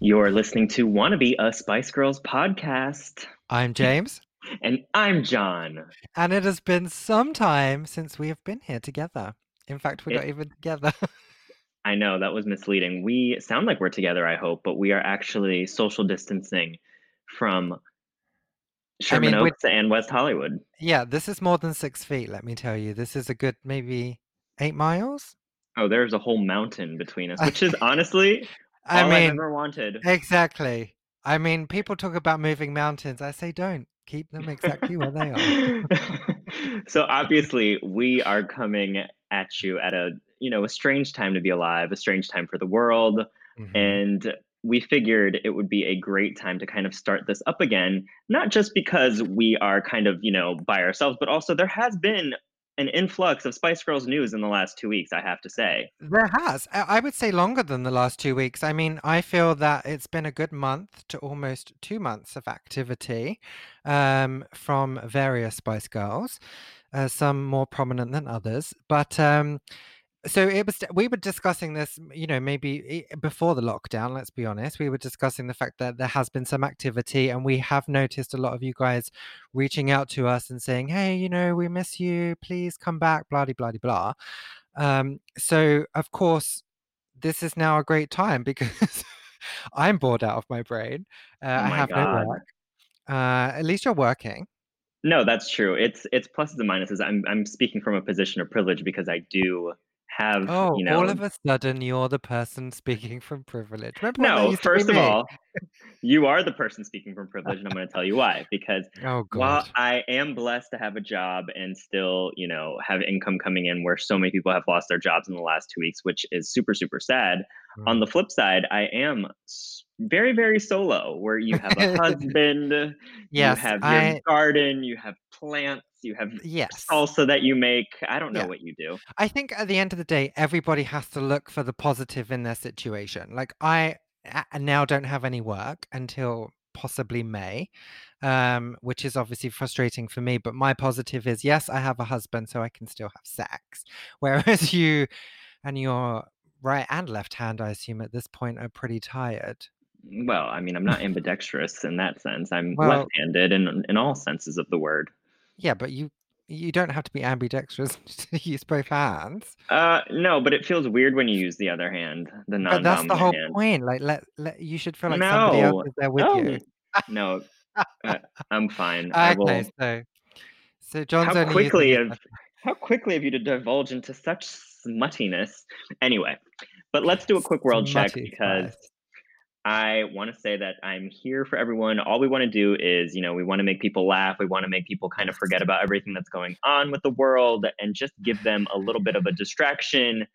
You're listening to Wannabe, a Spice Girls podcast. I'm James. and I'm John. And it has been some time since we have been here together. In fact, we're It- not even together. I know that was misleading. We sound like we're together, I hope, but we are actually social distancing from Sherman mean, Oaks and West Hollywood. yeah, this is more than six feet, let me tell you. This is a good maybe eight miles. Oh, there's a whole mountain between us, which is honestly I all I've mean, ever wanted. exactly. I mean, people talk about moving mountains. I say don't. Keep them exactly where they are. so obviously we are coming at you at a you know a strange time to be alive a strange time for the world Mhm. and we figured it would be a great time to kind of start this up again not just because we are kind of you know by ourselves but also there has been an influx of spice girls news in the last two weeks i have to say There has. I would say longer than the last two weeks. I mean, I feel that it's been a good month to almost two months of activity um, from various Spice Girls, uh, some more prominent than others. But um, so it was, we were discussing this, you know, maybe before the lockdown, let's be honest. We were discussing the fact that there has been some activity, and we have noticed a lot of you guys reaching out to us and saying, hey, you know, we miss you. Please come back, blah, de, blah, de, blah. Um, so of course, this is now a great time because I'm bored out of my brain. Uh, Oh I have God. no work. Uh, at least you're working. no that's true it's it's pluses and minuses i'm i'm speaking from a position of privilege because i do have Oh, you know all of a sudden you're the person speaking from privilege. Remember no used to be first of me? all you are the person speaking from privilege and i'm going to tell you why because oh While. I am blessed to have a job and still, you know, have income coming in where so many people have lost their jobs in the last two weeks, which is super, super sad. On Mm. the flip side, I am very, very solo where you have a husband, you Yes, have your I garden, you have plants, you have yes. salsa that you make. I don't know Yeah. what you do. I think at the end of the day, everybody has to look for the positive in their situation. Like I a- now don't have any work until possibly May, um, which is obviously frustrating for me. But my positive is yes, I have a husband, so I can still have sex. Whereas you and your right and left hand, I assume at this point, are pretty tired. Well, I mean, I'm not ambidextrous in that sense. I'm Well, left-handed in in all senses of the word. Yeah, but you you don't have to be ambidextrous to use both hands. Uh, no, but it feels weird when you use the other hand, the non. But that's the whole hand. point. Like let, let you should feel like somebody else is there with you. no, uh, I'm fine. I Okay, will. so so John's How quickly have how quickly have you to divulge into such smuttiness? Anyway, but let's do a quick world check because. I want to say that I'm here for everyone. All we want to do is, you know, we want to make people laugh. We want to make people kind of forget about everything that's going on with the world and just give them a little bit of a distraction.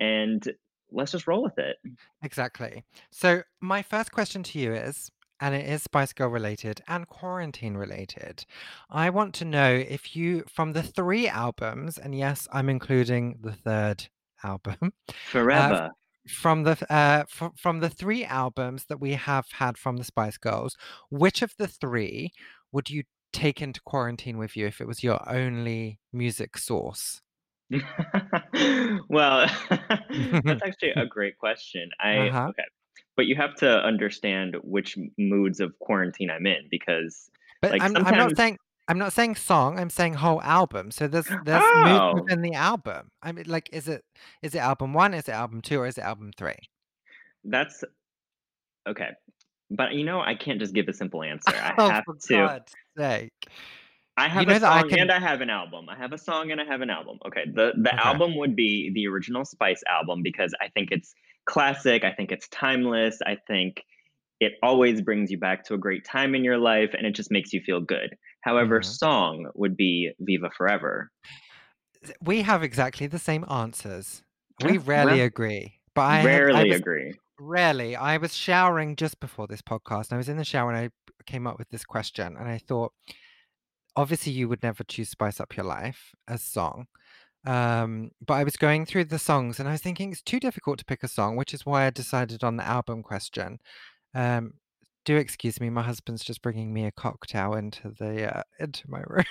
And let's just roll with it. Exactly. So my first question to you is, and it is Spice Girl related and quarantine related. I want to know if you, from the three albums, and yes, I'm including the third album, uh, Forever. From the uh, fr- from the three albums that we have had from the Spice Girls, which of the three would you take into quarantine with you if it was your only music source? well, that's actually a great question. I Uh-huh. okay, but you have to understand which moods of quarantine I'm in because, But like, I'm I'm not saying I'm not saying song. I'm saying whole album. So there's there's Oh, within the album. I mean, like, is it is it album one? Is it album two? Or is it album three? that's okay. But you know, I can't just give a simple answer. I Oh, have for to. God's sake! I You have a know that I song and. I have an album. I have a song and I have an album. Okay, the the Okay. album would be the original Spice album because I think it's classic. I think it's timeless. I think it always brings you back to a great time in your life and it just makes you feel good. However, Mhm. song would be Viva Forever. We have exactly the same answers. We rarely ra- agree. But I had I rarely was agree. rarely. I was showering just before this podcast. And I was in the shower and I came up with this question, and I thought, obviously, you would never choose "Spice Up Your Life" as song. Um, but I was going through the songs and I was thinking it's too difficult to pick a song, which is why I decided on the album question. Um, do excuse me, my husband's just bringing me a cocktail into the uh, into my room.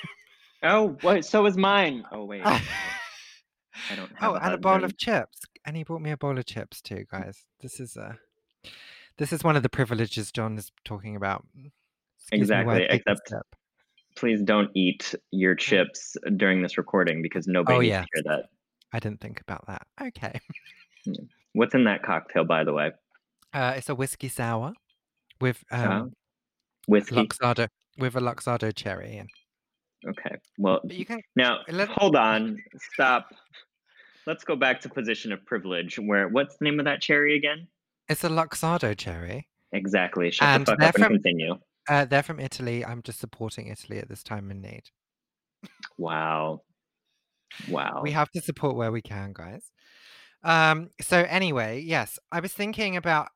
Oh, what? So is mine. Oh, wait. I don't have oh, a and a bowl of chips. And he brought me a bowl of chips too, guys. This is uh This is one of the privileges John is talking about. Excuse me while I Exactly, except please don't eat your Mm. chips during this recording because nobody Oh, needs to hear that. I didn't think about that. Okay. Mm. What's in that cocktail, by the way? Uh, it's a whiskey sour with, Oh, um, whiskey? Luxardo with a Luxardo cherry in. Okay, well, But you can now let hold on, stop. Let's go back to position of privilege where what's the name of that cherry again? It's a Luxardo cherry. Exactly, shut the fuck they're up and from continue. uh, they're from Italy. I'm just supporting Italy at this time in need. Wow. Wow. We have to support where we can, guys. Um, so anyway, yes, I was thinking about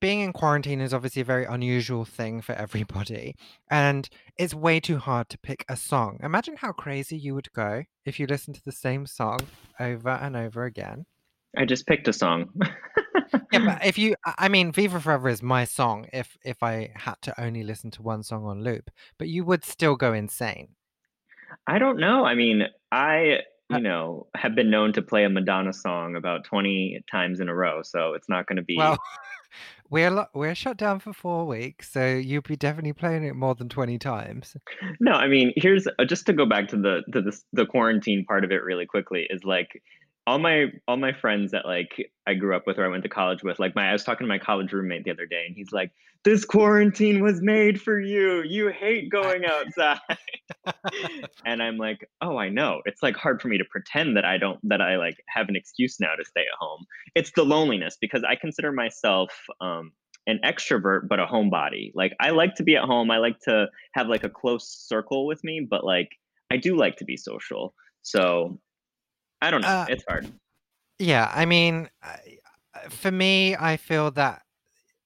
being in quarantine is obviously a very unusual thing for everybody, and it's way too hard to pick a song. Imagine how crazy you would go if you listened to the same song over and over again. I just picked a song. Yeah, but if you, I mean, Viva Forever is my song if if I had to only listen to one song on loop, but you would still go insane. I don't know. I mean, I, Uh, you know, have been known to play a Madonna song about 20 times in a row, so it's not gonna well, be we're lo- we're shut down for four weeks, so you'll be definitely playing it more than twenty times. No, I mean, here's uh, just to go back to the to the the quarantine part of it really quickly is, like, all my all my friends that, like, I grew up with or I went to college with, like, my I was talking to my college roommate the other day, and he's like, "This quarantine was made for you. You hate going outside." And I'm like, "Oh, I know." It's, like, hard for me to pretend that I don't that I, like, have an excuse now to stay at home. It's the loneliness because I consider myself, um, an extrovert, but a homebody. Like, I like to be at home, I like to have, like, a close circle with me, but, like, I do like to be social. So, I don't know, Uh, it's hard. yeah, I mean, uh, for me, I feel that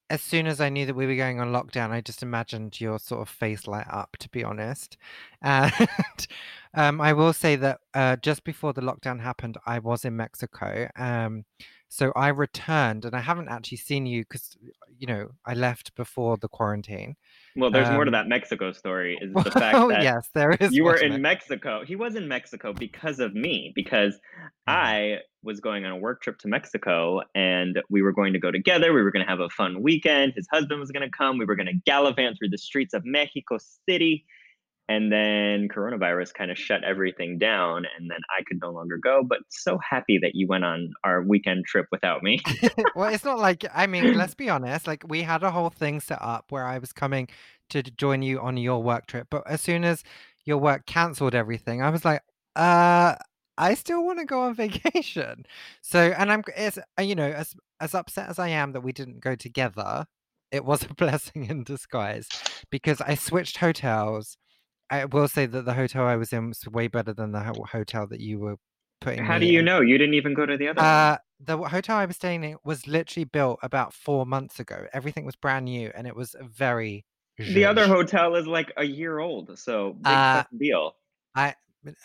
as soon as I knew that we were going on lockdown, I just imagined your sort of face light up, to be honest. And um, I will say that uh, just before the lockdown happened, I was in Mexico. Um, so I returned, and I haven't actually seen you because, you know, I left before the quarantine. Well, there's more to Um, that Mexico story, is the fact well, that yes, there is you were in Mexico. Mexico. He was in Mexico because of me, because Mhm. I was going on a work trip to Mexico, and we were going to go together, we were gonna have a fun weekend, his husband was gonna come, we were gonna gallivant through the streets of Mexico City, and then coronavirus kinda shut everything down, and then I could no longer go, but so happy that you went on our weekend trip without me. Well, it's not like I mean, let's be honest, like, we had a whole thing set up where I was coming to join you on your work trip, but as soon as your work canceled everything, I was like, "Uh, I still wanna go on vacation." So and I'm it's uh, you know, as as upset as I am that we didn't go together, it was a blessing in disguise because I switched hotels. I will say that the hotel I was in was way better than the ho hotel that you were putting How do you in. know? You didn't even go to the other. Uh, the hotel I was staying in was literally built about 4 months ago. Everything was brand new, and it was very The other hotel is, like, a year old, so big Uh, deal. I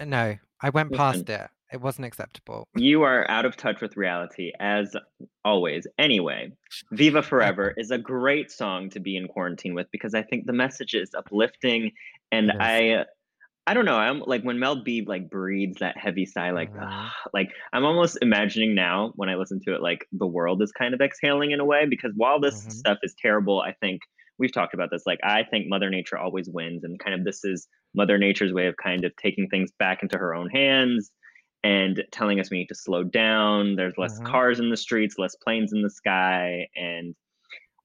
no, I went past it. It wasn't acceptable. you are out of touch with reality as always. Anyway, Viva Forever is a great song to be in quarantine with because I think the message is uplifting, and is. I I don't know, I'm like, when Mel B, like, breathes that heavy sigh, like, Mhm. like, I'm almost imagining now when I listen to it, like, the world is kind of exhaling in a way because while this Mhm. stuff is terrible, I think we've talked about this, like, I think Mother Nature always wins, and kind of this is Mother Nature's way of kind of taking things back into her own hands and telling us we need to slow down, there's less Mhm. cars in the streets, less planes in the sky, and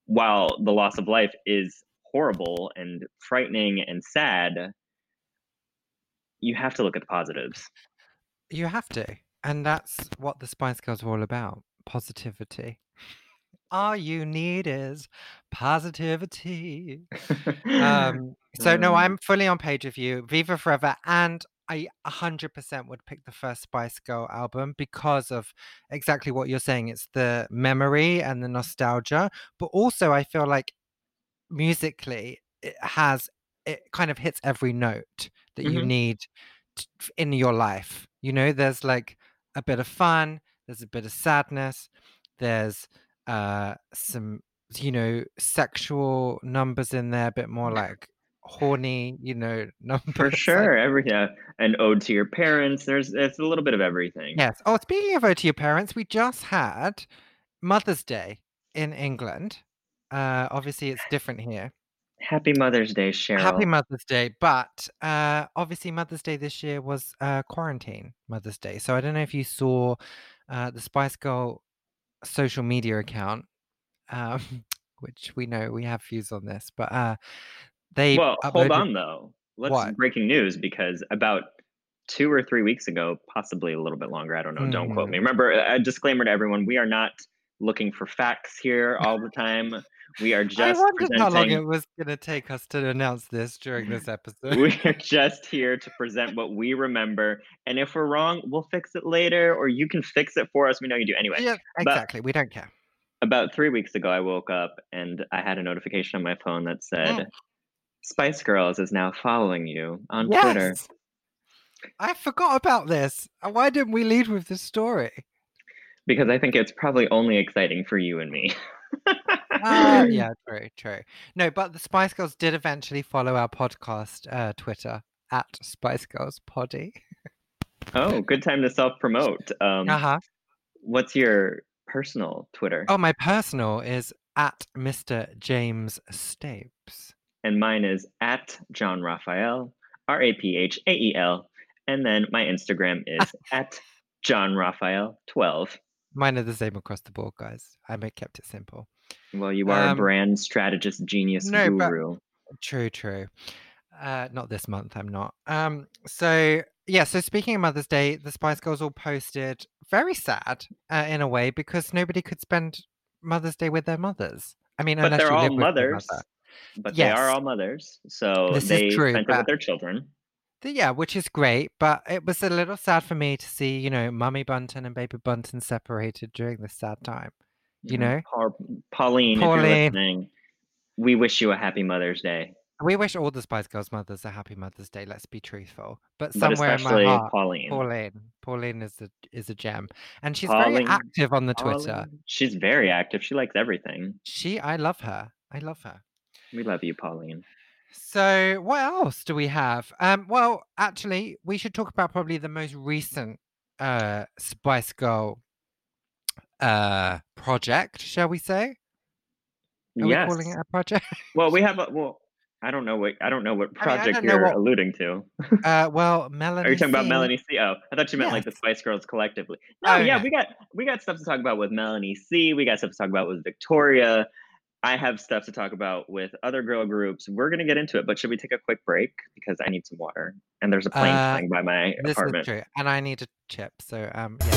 while the loss of life is horrible and frightening and sad you have to look at the positives. You have to, and that's what the Spice Girls are all about, positivity. All you need is positivity. Um, so no, Um I'm fully on page with you, Viva Forever, and I 100% would pick the first Spice Girl album because of exactly what you're saying. It's the memory and the nostalgia, but also I feel like musically it has it kind of hits every note that you Mhm. need t f in your life. You know, there's, like, a bit of fun, there's a bit of sadness, there's, uh, some, you know, sexual numbers in there, a bit more, like, horny, you know, For numbers, I sure, every yeah, an ode to your parents, there's it's a little bit of everything. Yes. Oh, speaking of ode to your parents, we just had Mother's Day in England. Uh, obviously, it's different here. Happy Mother's Day, Cheryl. Happy Mother's Day, but uh, obviously Mother's Day this year was uh, quarantine Mother's Day. So I don't know if you saw uh, the Spice Girl social media account, um, which we know we have views on this, but uh, they well, uploaded... hold on though. Let's What? breaking news because about two or three weeks ago, possibly a little bit longer. I don't know. Don't quote me. Remember, a disclaimer to everyone: we are not looking for facts here all the time. We are just. I wondered how long it was going to take us to announce this during this episode. we are just here to present what we remember, and if we're wrong, we'll fix it later, or you can fix it for us. We know you do anyway. yeah, But- exactly. We don't care. About three weeks ago, I woke up and I had a notification on my phone that said, Mm. "Spice Girls is now following you on Twitter." Yes. I forgot about this. Uh, Why didn't we lead with this story? Because I think it's probably only exciting for you and me. Uh, yeah, true, true. No, but the Spice Girls did eventually follow our podcast uh, Twitter at Spice Girls Poddy. Oh, good time to self promote. Um, Uh huh. What's your personal Twitter? Oh, my personal is at Mr. James Stapes. And mine is at John Raphael, R A P H A E L. And then my Instagram is at John Raphael 12. Mine are the same across the board, guys. I may kept it simple. Well, you are a Um, brand strategist, genius, no, but- guru. True, true. Uh, not this month, I'm not. Um, so yeah, so speaking of Mother's Day, the Spice Girls all posted very sad uh, in a way because nobody could spend Mother's Day with their mothers. I mean, But unless they're you all live with your mothers. mother. But they are all mothers. So This they true, spent it with their children. Yeah, which is great, but it was a little sad for me to see, you know, Mummy Bunton and Baby Bunton separated during this sad time. You mm, know? Paul, Pauline, if Pauline. you're listening, we wish you a happy Mother's Day. We wish all the Spice Girls mothers a happy Mother's Day. Let's be truthful. But But somewhere in my heart, Pauline. Pauline, Pauline is a is a gem, and she's very active on the Twitter. Pauline, She's very active. She likes everything. She, I love her. I love her. We love you, Pauline. So, what else do we have? Um, well, actually, we should talk about probably the most recent uh Spice Girl uh project, shall we say? Are yes. we calling it a project? Well, we have a well. I don't know what I don't know what I mean, I project you're what- alluding to. uh, well, Melanie. Are you talking about Melanie C? Oh, I thought you meant like the Spice Girls collectively. No, Oh, yeah, no. we got we got stuff to talk about with Melanie C. We got stuff to talk about with Victoria. I have stuff to talk about with other girl groups. We're gonna get into it, but should we take a quick break because I need some water and there's a plane Uh, flying by my This apartment. is true, and I need a chip. So, um, yeah.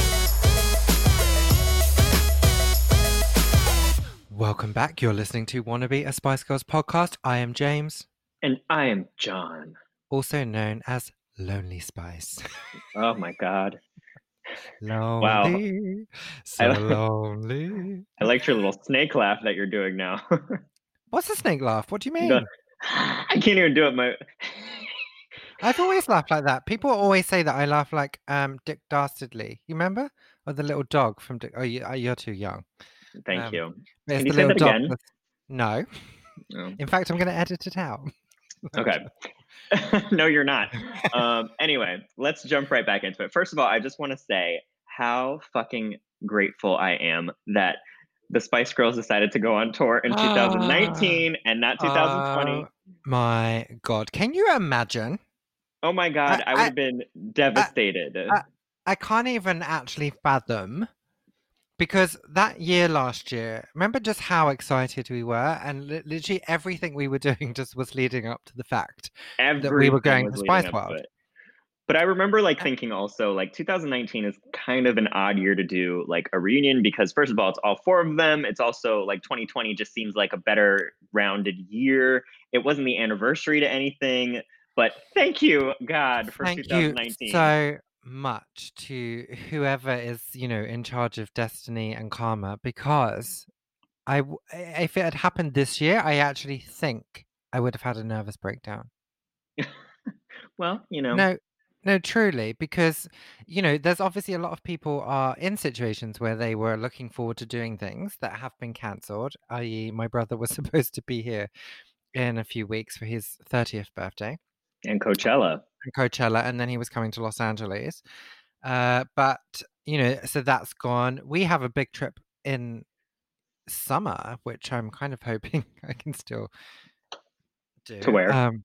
Welcome back. You're listening to Wannabe, a Spice Girls podcast. I am James, And I am John. also known as Lonely Spice. Oh my god, lonely, so I- lonely. I liked your little snake laugh that you're doing now. What's the snake laugh? What do you mean? The- I can't even do it. My I've always laughed like that. People always say that I laugh like um Dick Dastardly. You remember? Or the little dog from Dick. Oh, you, uh, you're too young. thank Um, you. Can you say that dog again? with- No. Oh, In fact, I'm going to edit it out. Okay. no, you're not. um, anyway, let's jump right back into it. First of all, I just want to say how fucking grateful I am that the Spice Girls decided to go on tour in 2019 and not 2020. Oh my God. Can you imagine? oh my God, I, I- would have been devastated. I- I can't even actually fathom because that year last year, remember just how excited we were? And li- literally everything we were doing just was leading up to the fact. Everything we were going to Spice to World. it. But I remember like Uh, thinking also like 2019 is kind of an odd year to do like a reunion because first of all it's all four of them. It's also like 2020 just seems like a better rounded year. It wasn't the anniversary to anything, but thank you God for Thank 2019. you so much to whoever is, you know, in charge of destiny and karma because I, if it had happened this year, I actually think I would have had a nervous breakdown. well, you know, No, no, truly, because you know, there's obviously a lot of people are in situations where they were looking forward to doing things that have been cancelled. I.e., my brother was supposed to be here in a few weeks for his 30th birthday and Coachella. And Coachella, and then he was coming to Los Angeles. Uh, but you know, so that's gone. We have a big trip in summer, which I'm kind of hoping I can still do. To where? Um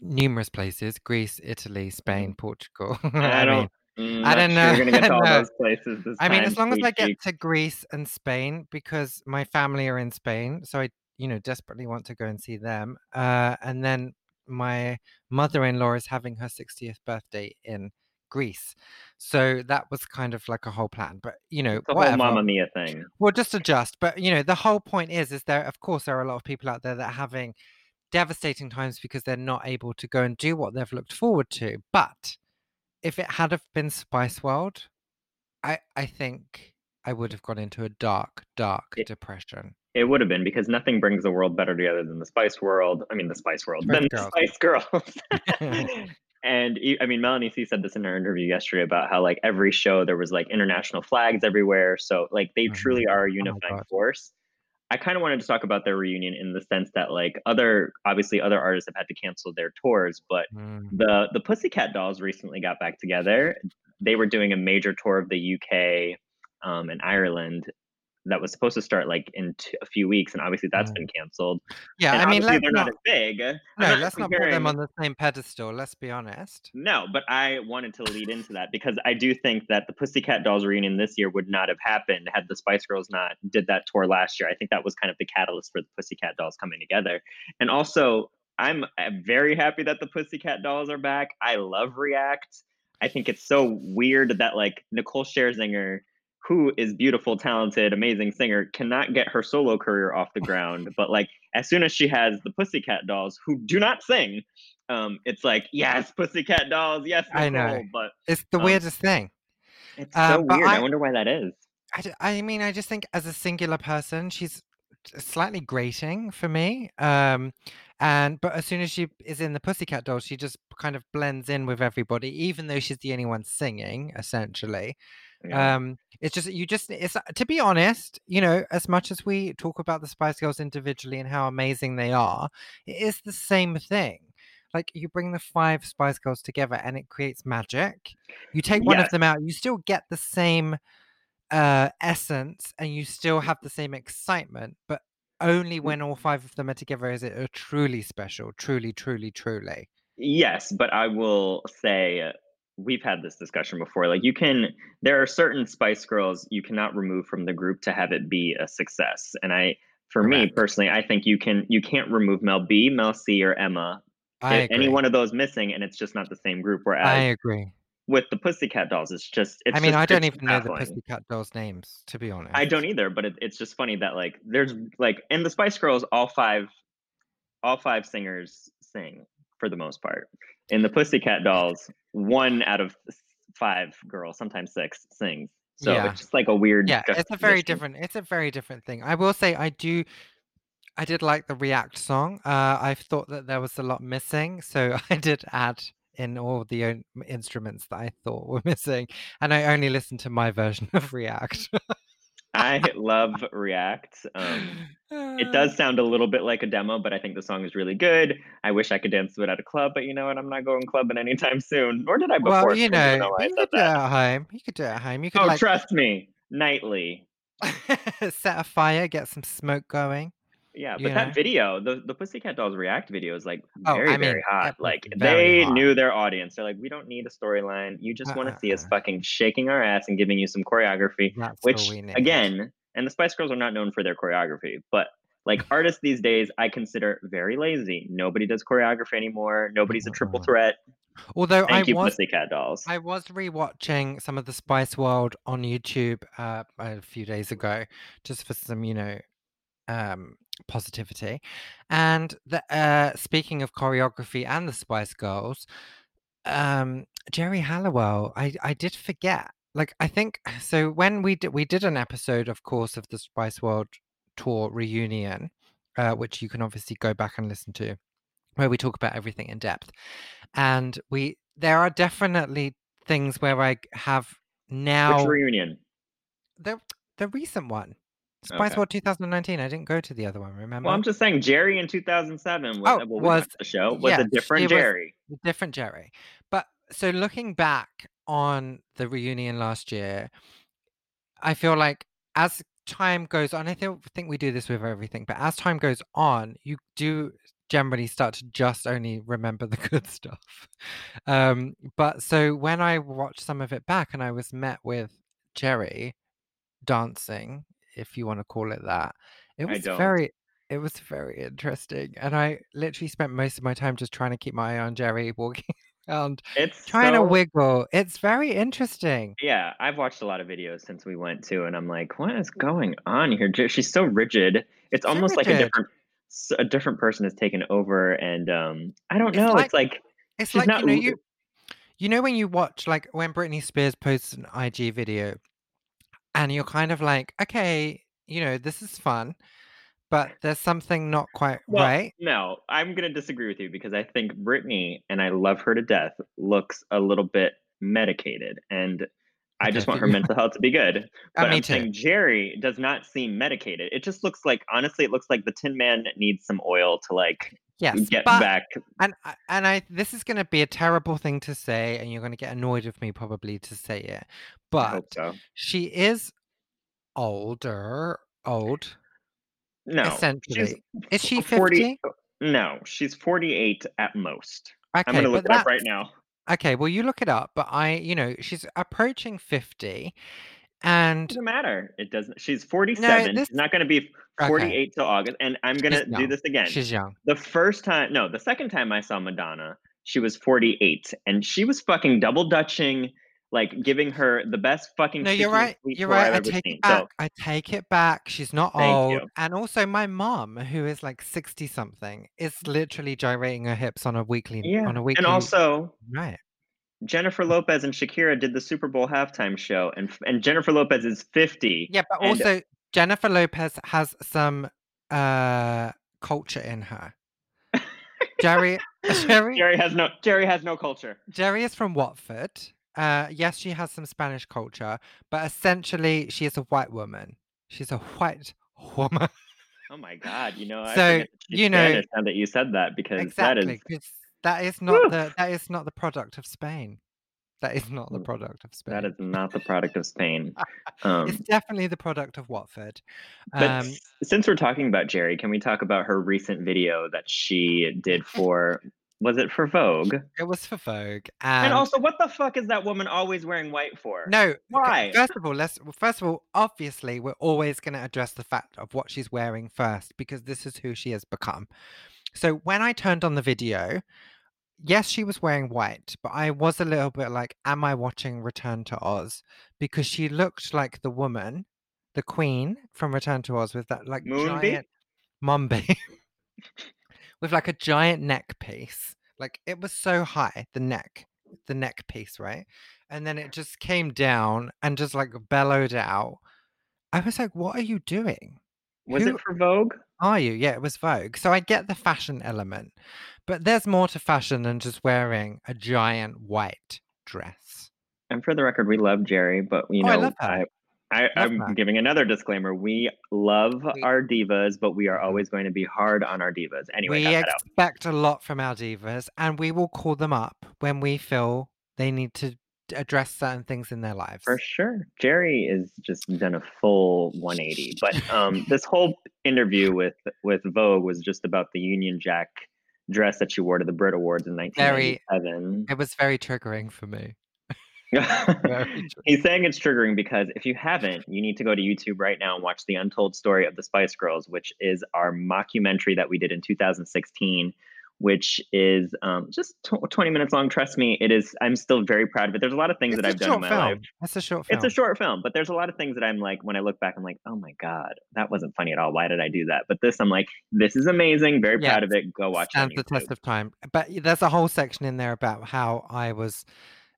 numerous places: Greece, Italy, Spain, Mhm. Portugal. I don't mm, I don't sure know. you're gonna get to all No. those places I mean, as long as I get to Greece and Spain because my family are in Spain, so I, you know, desperately want to go and see them. Uh, and then my mother-in-law is having her 60th birthday in Greece. So that was kind of like a whole plan. But, you know, It's a whole whatever. Mamma Mia thing. We'll just adjust. But, you know, the whole point is is there of course there are a lot of people out there that are having devastating times because they're not able to go and do what they've looked forward to. But if it had have been Spice World, I I think I would have gone into a dark, dark It depression. It would have been because nothing brings the world better together than the Spice World. I mean, the Spice World, than the Spice Girls. and I mean, Melanie C said this in her interview yesterday about how like every show there was like international flags everywhere. So like they Mhm. truly are a Oh unifying god. force. I kind of wanted to talk about their reunion in the sense that like other obviously other artists have had to cancel their tours, but Mm. the the Pussycat Dolls recently got back together. They were doing a major tour of the UK um, and Ireland that was supposed to start like in t- a few weeks, and obviously that's Mm. been canceled. Yeah, And I mean, they're not not as big. No, not let's not put them on the same pedestal. Let's be honest. No, but I wanted to lead into that because I do think that the Pussycat Dolls reunion this year would not have happened had the Spice Girls not did that tour last year. I think that was kind of the catalyst for the Pussycat Dolls coming together. And also, I'm very happy that the Pussycat Dolls are back. I love React. I think it's so weird that like Nicole Scherzinger, who is beautiful, talented, amazing singer, cannot get her solo career off the ground. But like as soon as she has the Pussycat Dolls, who do not sing, um, it's like yes, Pussycat Dolls, yes, I know. But It's the um, weirdest thing. it's so Um, weird. I I, wonder why that is. I mean, I just think as a singular person, she's slightly grating for me. Um, and but as soon as she is in the Pussycat Dolls, she just kind of blends in with everybody, even though she's the only one singing, essentially. Yeah. Um, it's just you just it's to be honest, you know, as much as we talk about the Spice Girls individually and how amazing they are, it is the same thing. Like you bring the five Spice Girls together and it creates magic. You take one of them out, you still get the same uh essence and you still have the same excitement, but only when all five of them are together is it a truly special, truly, truly, truly. Yes, but I will say uh, we've had this discussion before. Like you can there are certain Spice Girls you cannot remove from the group to have it be a success. And I for me personally, I think you can you can't remove Mel B, Mel C, or Emma. Any one of those missing and it's just not the same group. Whereas I agree. with the Pussycat Dolls, it's just it's I mean, just I don't even know the baffling. Pussycat Dolls names, to be honest. I don't either, but it, it's just funny that like there's like in the Spice Girls, all five all five singers sing for the most part. In the Pussycat Dolls, one out of five girls, sometimes six, sings. So Yeah. it's just like a weird Yeah, it's a very different it's a very different thing. I will say I do I did like the React song. Uh, I thought that there was a lot missing, so I did add in all the own instruments that I thought were missing, and I only listened to my version of React. I love React. Um, it does sound a little bit like a demo, but I think the song is really good. I wish I could dance to it at a club, but you know what? I'm not going clubbing anytime soon. Nor did I before. well, you so I don't know, know you could do it at home. You could do it at home. You could Oh, like trust me, nightly. set a fire, get some smoke going. Yeah, You but that know. video, the the Pussycat Dolls React video is like Oh, very I mean, very hot. Like very they hot. knew their audience. They're like, we don't need a storyline. You just want to see us Uh-uh. fucking shaking our ass and giving you some choreography. Which again, and the Spice Girls are not known for their choreography, but like artists these days, I consider very lazy. Nobody does choreography anymore. Nobody's a triple threat. Although I you, was Pussycat Dolls. I was rewatching some of the Spice World on YouTube uh, a few days ago, just for some, you know, um, positivity. And the, uh, speaking of choreography and the Spice Girls, um, Geri Halliwell, I I did forget. Like I think so when we did we did an episode, of course, of the Spice World tour reunion, uh, which you can obviously go back and listen to, where we talk about everything in depth. And we there are definitely things where I have Which now reunion? the the recent one. Spice Okay. World 2019. I didn't go to the other one, remember? Well, I'm just saying, Geri in 2007 was, Oh, well, was the show, was yeah, a different Geri. a different Geri. But so looking back on the reunion last year, I feel like as time goes on, I think we do this with everything, but as time goes on, you do generally start to just only remember the good stuff. Um, but so when I watched some of it back and I was met with Geri dancing, if you want to call it that, it I was don't. very it was very interesting. And I literally spent most of my time just trying to keep my eye on Geri walking around, It's trying to so wiggle. It's very interesting. Yeah, I've watched a lot of videos since we went to, and I'm like, what is going on here? She's so rigid. It's So almost like a rigid. different s- a different person has taken over, and um, I don't It's know. like It's like it's she's like not. you know l- you you know when you watch like when Britney Spears posts an IG video and you're kind of like, okay, you know, this is fun, but there's something not quite Well, right. no, I'm gonna disagree with you because I think Britney, and I love her to death, looks a little bit medicated, and I Okay, just want her mental health to be good. Uh, But I'm saying Geri does not seem medicated. It just looks like, honestly, it looks like the Tin Man needs some oil to like Yes, get but back. and and I this is going to be a terrible thing to say, and you're going to get annoyed with me probably to say it, but so. she is older, old, No, essentially. Is she f- 40. 50? No, she's 48 at most. Okay, I'm gonna look but it up right now. Okay. Well, you look it up, but I, you know, she's approaching 50, and Doesn't matter. It doesn't. She's 47. no, 47. this She's not gonna be okay. 48 till August. And I'm gonna do this again. She's young. The first time, no, the second time I saw Madonna, she was 48, and she was fucking double dutching, like giving her the best fucking No, you're right. You're right. I take seen. it So back. I take it back. She's not old. you. And also, my mom, who is like 60 something, is literally gyrating her hips on a weekly Yeah, on a weekly. and also right. Jennifer Lopez and Shakira did the Super Bowl halftime show, and and Jennifer Lopez is 50, Yeah, but and also Jennifer Lopez has some uh culture in her. Geri Geri Geri has no Geri has no culture. Geri is from Watford. Uh yes, she has some Spanish culture, but essentially she is a white woman. She's a white woman. Oh my god, you know, So, you know now that you said that because that is exactly, that is not the that is not the product of Spain. That is not the Mm, product of Spain. That is not the product of Spain. It's Um, definitely the product of Watford. but Um s- since we're talking about Geri, can we talk about her recent video that she did for was it for Vogue? it was for Vogue And and also, what the fuck is that woman always wearing white for? No, Why? first of all, let's first of all, obviously, we're always going to address the fact of what she's wearing first because this is who she has become. So when I turned on the video, yes, she was wearing white, but I was a little bit like, am I watching Return to Oz? Because she looked like the woman, the queen from Return to Oz with that like Moonbeam? giant Mombi with like a giant neck piece. Like it was so high, the neck, the neck piece, right? And then it just came down and just like bellowed out. I was like, what are you doing? Was Who it for Vogue? are you? Yeah, it was Vogue. So I get the fashion element, but there's more to fashion than just wearing a giant white dress. And for the record, we love Geri, but you Oh, I know, love her. I, I, her. giving another disclaimer. We love We, our divas, but we are Mhm. always going to be hard on our divas. Anyway, we got that out. expect a lot from our divas, and we will call them up when we feel they need to address certain things in their lives. For sure. Geri is just done a full 180. But um, this whole interview with with Vogue was just about the Union Jack dress that she wore to the Brit Awards in Very, it was very triggering for me. He's saying it's triggering because if you haven't, you need to go to YouTube right now and watch the untold story of the Spice Girls, which is our mockumentary that we did in 2016, which is um, just tw 20 minutes long. Trust me, it is. I'm still very proud of it. There's a lot of things It's that I've done in my life. film. It's a short film. It's a short film, but there's a lot of things that I'm like, when I look back, I'm like, oh my God, that wasn't funny at all. Why did I do that? But this, I'm like, this is amazing. Very Yes, proud of it. Go watch it stands the test of time. But there's a whole section in there about how I was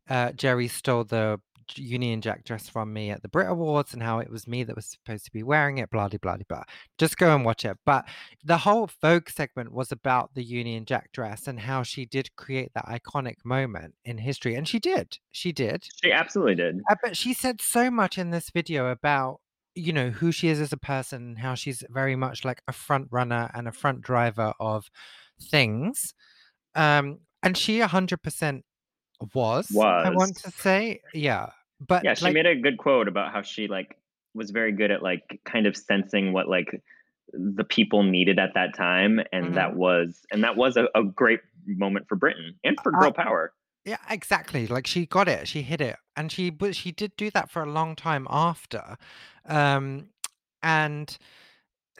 uh, Geri stole the Union Jack dress from me at the Brit Awards and how it was me that was supposed to be wearing it, blah, blah, blah, blah. Just go and watch it. But the whole Vogue segment was about the Union Jack dress and how she did create that iconic moment in history. And she did. She did. She absolutely did. Uh, but she said so much in this video about you know who she is as a person how she's very much like a front runner and a front driver of things um and she 100% was i want to say yeah but Yeah, she like made a good quote about how she like was very good at like kind of sensing what like the people needed at that time, and Mhm. that was and that was a, a great moment for Britain and for girl power. Yeah, exactly. Like she got it, she hit it, and she but she did do that for a long time after, um, and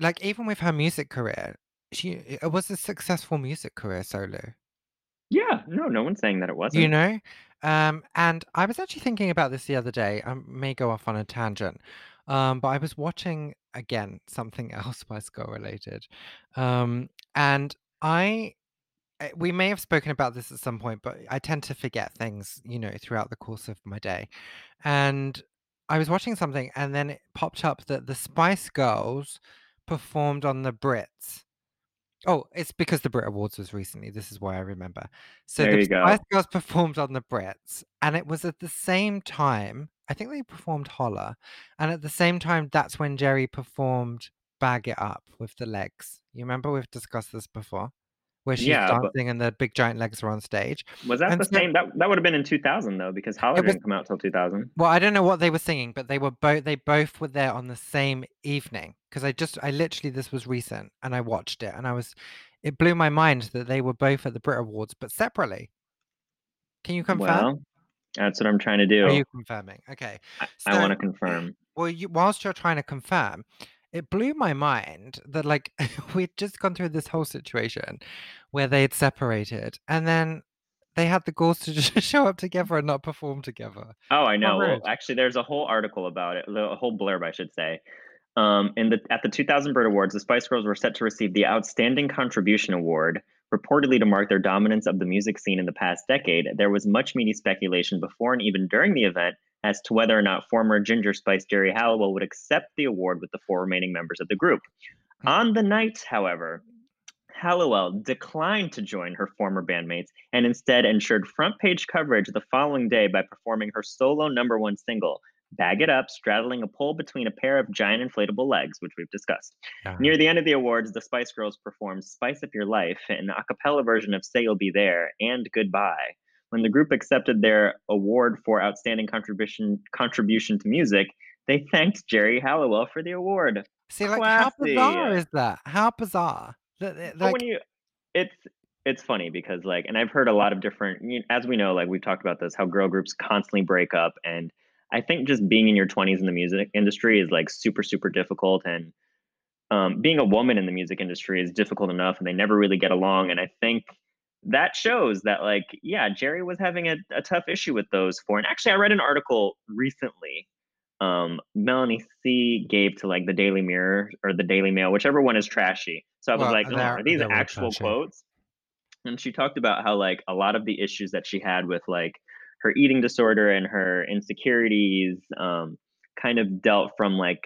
like even with her music career, she it was a successful music career solo. Yeah, no, no one's saying that it You wasn't. You know, um, and I was actually thinking about this the other day. I may go off on a tangent, um, but I was watching again something else Spice Girl related, um, and I uh, we may have spoken about this at some point, but I tend to forget things, you know, throughout the course of my day. And I was watching something, and then it popped up that the Spice Girls performed on the Brits. Oh, it's because the Brit Awards was recently. This is why I remember. So There the Spice go. Girls performed on the Brits, and it was at the same time. I think they performed Holler, and at the same time, that's when Geri performed Bag It Up with the legs. You remember we've discussed this before, where she's Yeah, but dancing and the big giant legs are on stage. was that And the so same? That that would have been in 2000 though, because Holler was didn't come out till 2000. well, I don't know what they were singing, but they were both they both were there on the same evening because I just I literally this was recent and I watched it and I was it blew my mind that they were both at the Brit Awards but separately. Can you confirm? Well, that's what I'm trying to do. Are you confirming? Okay. I, I want to confirm. well, you, whilst you're trying to confirm, it blew my mind that like we'd just gone through this whole situation where they had separated, and then they had the goals to just show up together and not perform together. Oh, I know. Well, actually, there's a whole article about it, a whole blurb, I should say. Um, in the at the 2000 Brit Awards, the Spice Girls were set to receive the Outstanding Contribution Award, reportedly to mark their dominance of the music scene in the past decade. There was much media speculation before and even during the event as to whether or not former Ginger Spice Geri Halliwell would accept the award with the four remaining members of the group. Mm. On the night, however, Halliwell declined to join her former bandmates and instead ensured front page coverage the following day by performing her solo number one single, Bag It Up, straddling a pole between a pair of giant inflatable legs, which we've discussed. Yeah. Near the end of the awards, the Spice Girls performed Spice Up Your Life, an a cappella version of Say You'll Be There and Goodbye. When the group accepted their award for outstanding contribution contribution to music, they thanked Geri Halliwell for the award. See, like, how bizarre is that? How bizarre that that, But like when you, it's it's funny because like, and I've heard a lot of different, you as we know, like we've talked about this, how girl groups constantly break up, and I think just being in your 20s in the music industry is like super super difficult, and um, being a woman in the music industry is difficult enough, and they never really get along, and I think that shows that like yeah geri was having a, a tough issue with those four and actually i read an article recently um melanie c gave to like the daily mirror or the daily mail whichever one is trashy. So i was well, like oh, they're these actual quotes? And she talked about how like a lot of the issues that she had with like her eating disorder and her insecurities um kind of dealt from like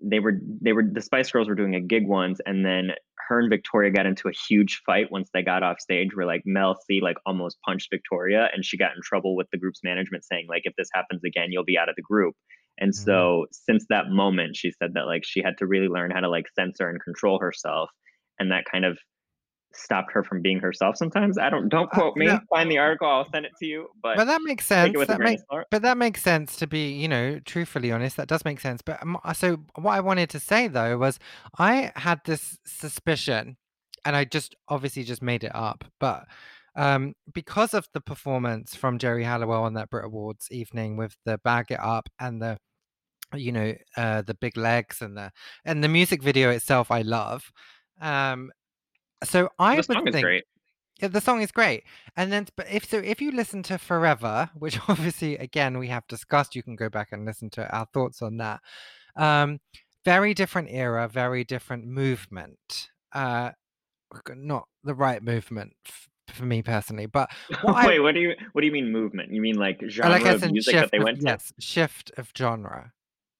they were they were the Spice Girls were doing a gig once, and then her and Victoria got into a huge fight once they got off stage. Where like Mel C like almost punched Victoria, and she got in trouble with the group's management, saying like if this happens again, you'll be out of the group. And Mhm. so since that moment, she said that like she had to really learn how to like censor and control herself, and that kind of stopped her from being herself. Sometimes I don't don't Uh, quote me. no. Find the article, I'll send it to you. But But that makes sense. it with a That make, but that makes sense to be, you know, truthfully honest. That does make sense. But um, so what I wanted to say though was I had this suspicion, and I just obviously just made it up, but um, because of the performance from Geri Halliwell on that Brit Awards evening with the bag it up and the you know uh the big legs and the and the music video itself i love um so i The song is think great. yeah, the song is great. And then, but if so, if you listen to Forever, which obviously, again, we have discussed, you can go back and listen to our thoughts on that. Um, very different era, very different movement. Uh, not the right movement f- for me personally, but what I Wait, what do you what do you mean movement? You mean like genre like of music that shift they of, went to? yes, shift of genre.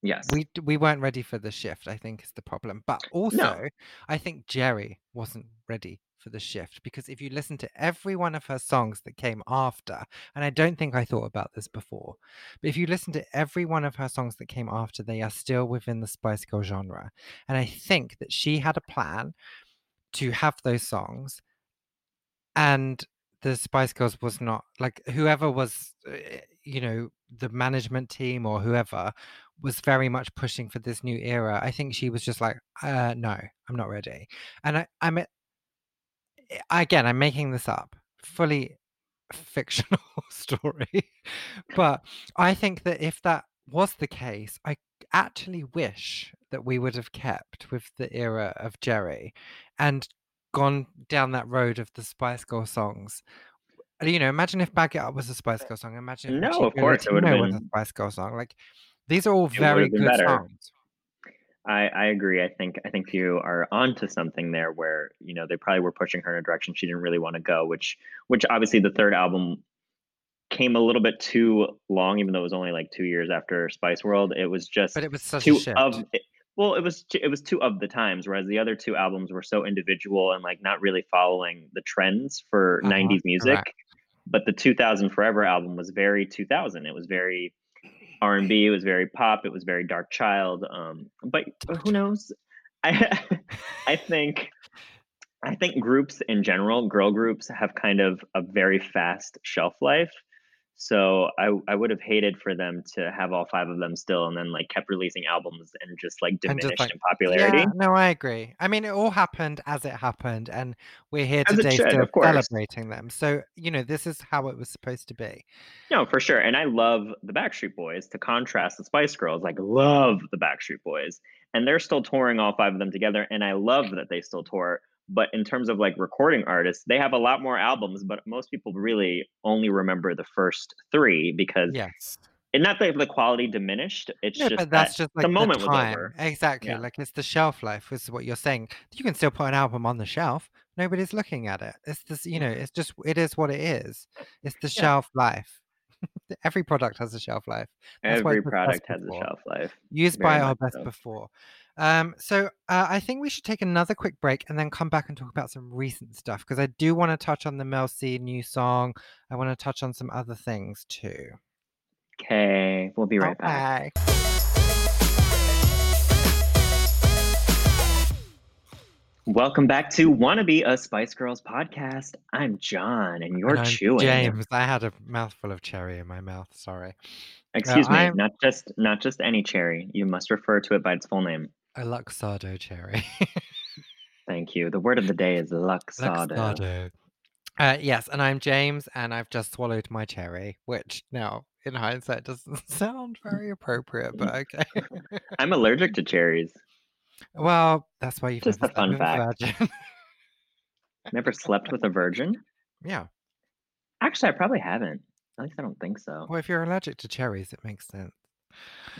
Yes. We we weren't ready for the shift, I think is the problem. But also, I think Geri wasn't ready for the shift because if you listen to every one of her songs that came after, and I don't think I thought about this before, but if you listen to every one of her songs that came after, they are still within the Spice Girl genre. And I think that she had a plan to have those songs and the Spice Girls was not like whoever was, uh, you know, the management team or whoever was very much pushing for this new era. I think she was just like, uh, no, I'm not ready. And I, I'm again, I'm making this up, fully fictional story. but I think that if that was the case, I actually wish that we would have kept with the era of Geri and gone down that road of the Spice Girl songs. You know, imagine if Back It Up was a Spice uh, Girl song. Imagine No, of course it would have a. Spice Girl song. Like these are all It very good better. songs. I, I agree. I think I think you are onto something there where, you know, they probably were pushing her in a direction she didn't really want to go, which which obviously the third album came a little bit too long, even though it was only like two years after Spice World. It was just But it was such a too of it, well, it was it was too of the times, whereas the other two albums were so individual and like not really following the trends for Uh-huh, 90s music. correct. But the 2000 Forever album was very 2000. It was very R&B, it was very pop, it was very Darkchild. Um, but but who knows? I I think I think groups in general, girl groups, have kind of a very fast shelf life. So I I would have hated for them to have all five of them still, and then like kept releasing albums and just like diminished just like, in popularity. yeah, no, I agree. I mean, it all happened as it happened, and we're here As today should, still celebrating them. So, you know, this is how it was supposed to be. No, for sure. And I love the Backstreet Boys to contrast the Spice Girls. Like, love the Backstreet Boys. And they're still touring all five of them together. And I love that they still tour. But in terms of like recording artists, they have a lot more albums, but most people really only remember the first three because, Yes. and not that the quality diminished, it's No, just but that's that just like the the moment was time. over. Exactly. Yeah. Like it's the shelf life, is what you're saying. You can still put an album on the shelf. Nobody's looking at it. It's this, you know, it's just, it is what it is. It's the Yeah. shelf life. Every product has a shelf life. That's Every it says best product has a shelf life. Used Very by our best so. before. Um, so uh, I think we should take another quick break and then come back and talk about some recent stuff because I do want to touch on the Mel C new song. I want to touch on some other things too. Okay, we'll be right back. Okay. Welcome back to Wanna Be a Spice Girls podcast. I'm John, and you're And chewing. James. I had a mouthful of cherry in my mouth. Sorry. Excuse me, I'm- not just not just any cherry. You must refer to it by its full name. A Luxardo cherry. Thank you. The word of the day is Luxardo. Luxardo. Uh, yes, and I'm James, and I've just swallowed my cherry, which now, in hindsight, doesn't sound very appropriate, but okay. I'm allergic to cherries. well, that's why you've Just never a fun with a virgin. Never slept with a virgin. yeah. Actually, I probably haven't. At least I don't think so. Well, if you're allergic to cherries, it makes sense.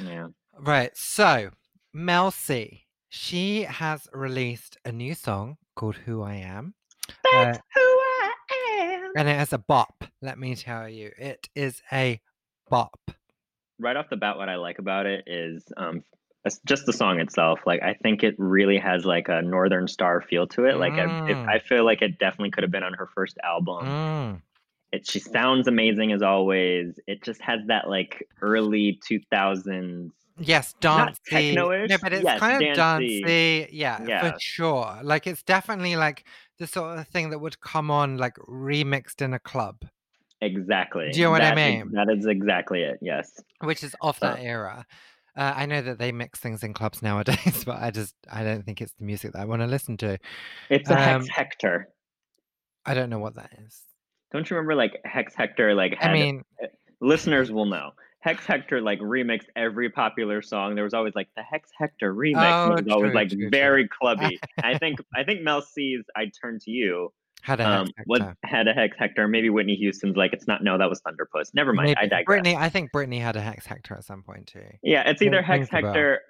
Yeah. Right. So, Mel C. She has released a new song called Who I Am. That's Uh, who I am. and it has a bop, let me tell you. It is a bop. Right off the bat, what I like about it is um, just the song itself. Like I think it really has like a Northern Star feel to it. Like I, it, Mm. I feel like it definitely could have been on her first album. Mm. it she sounds amazing as always. It just has that like early 2000s. Yes, dancey. No, but it's yes, kind of dancey. dancey. Yeah, Yeah. for sure. Like it's definitely like the sort of thing that would come on like remixed in a club, Exactly. Do you know what I That is- mean? that is exactly it. Yes. which is off So- that era. Uh, I know that they mix things in clubs nowadays, but I just I don't think it's the music that I want to listen to. It's a Hex Um, Hector. I don't know what that is. Don't you remember like Hex Hector like had I mean, listeners will know. Hex Hector like remixed every popular song. There was always like the Hex Hector remix. Oh, it was always true, like true, true. very clubby. I think I think Mel C's I Turn to You had a um, Hector. had a Hex Hector. Maybe Whitney Houston's like it's not. No, that was Thunderpuss. Never mind. I digress. Britney, I think Britney had a Hex Hector at some point too. Yeah, it's either Hex. Hector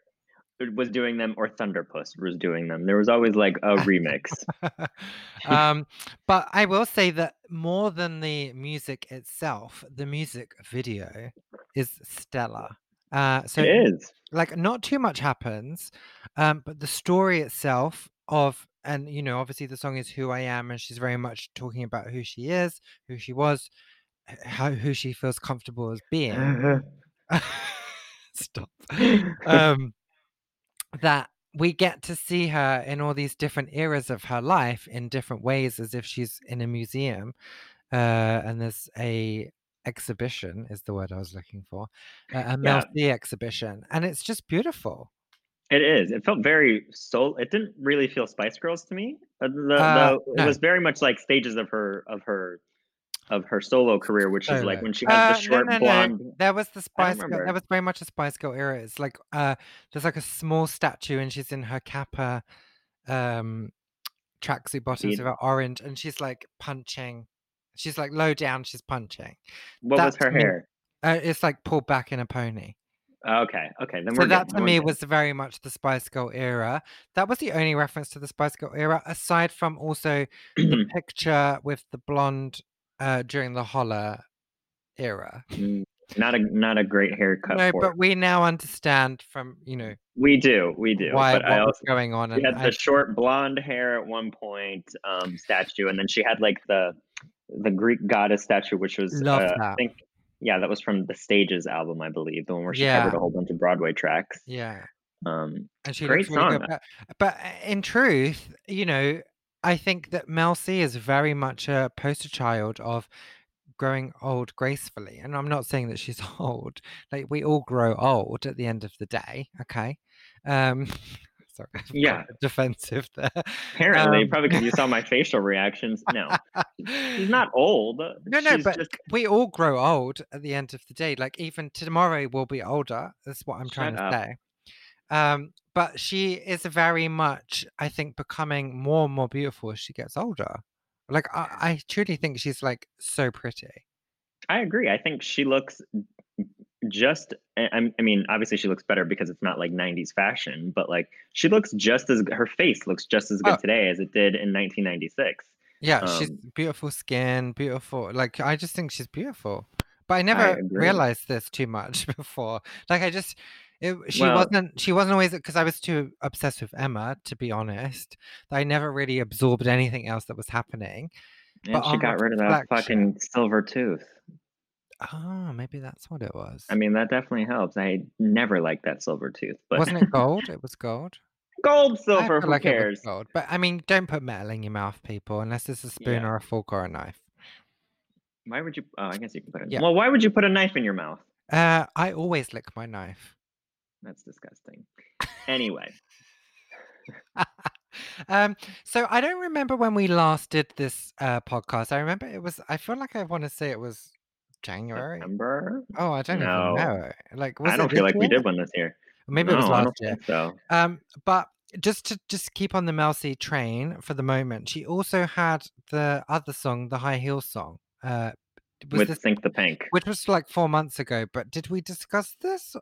was doing them or Thunderpuss was doing them. There was always like a remix. um, but I will say that more than the music itself, the music video is stellar. Uh, so it is. like not too much happens um but the story itself of and you know obviously the song is who i am and she's very much talking about who she is who she was how who she feels comfortable as being stop um that we get to see her in all these different eras of her life in different ways as if she's in a museum uh, and there's a exhibition is the word I was looking for, uh, a Mel Yeah. C exhibition, and it's just beautiful. It is. It felt very soul. It didn't really feel Spice Girls to me. Uh, the, Uh, the, it no. was very much like stages of her of her of her solo career, which is like when she has Uh, the short no, no, blonde. no. There was the Spice Girl. That was very much a Spice Girl era. It's like uh, there's like a small statue, and she's in her kappa, um, tracksuit bottoms Indeed. with her orange, and she's like punching. She's like low down. She's punching. What was her me- hair? Uh, it's like pulled back in a pony. Okay, okay, then So that good. to me good. was very much the Spice Girl era. That was the only reference to the Spice Girl era, aside from also the picture with the blonde uh, during the holler era. Mm, not a not a great haircut no, for but it. we now understand from you know We do, we do. why but what I was also going on, she had I, the short blonde hair at one point, um, statue, and then she had like the the Greek goddess statue, which was uh, I think yeah, that was from the Stages album, I believe, the one where she Yeah. covered a whole bunch of Broadway tracks. yeah, Um, and she Great looks really song. good. But, but uh, in truth, you know, I think that Mel C is very much a poster child of growing old gracefully. And I'm not saying that she's old. Like we all grow old at the end of the day. Okay. Um sorry, Yeah. defensive there. apparently, Um, probably because you saw my facial reactions. No, she's not old. No, no, She's but just we all grow old at the end of the day. Like even tomorrow we'll be older. That's what I'm trying Shut to up. say. Um, but she is very much, I think, becoming more and more beautiful as she gets older. Like I, I truly think she's like so pretty. I agree. I think she looks just. I, I'm- mean, obviously, she looks better because it's not like '90s fashion, but like she looks just as her face looks just as good Oh. today as it did in 1996. Yeah, she's Um, beautiful skin, beautiful. Like I just think she's beautiful. But I never agree. realized this too much before. Like I just it, she Well- wasn't she wasn't always because I was too obsessed with Emma, to be honest. I never really absorbed anything else that was happening. And But she got rid of that fucking silver tooth. Oh, maybe that's what it was. I mean, that definitely helps. I never liked that silver tooth, but Wasn't it gold? It was gold. gold, silver, who like cares? gold. But I mean, don't put metal in your mouth, people, unless it's a spoon Yeah. or a fork or a knife. Why would you? Oh, I guess you can put it. Yeah. Well, why would you put a knife in your mouth? Uh, I always lick my knife. That's disgusting. Anyway, um, so I don't remember when we last did this uh, podcast. I remember it was. I feel like I want to say it was January. September. Oh, I don't No. even know. Like, was I don't feel like we did one this year. Maybe it was No, last year. so. Um, but just to just keep on the Mel C train for the moment, she also had the other song, the High Heel song. Uh, was With this Think the Pink. which was like four months ago? But did we discuss this?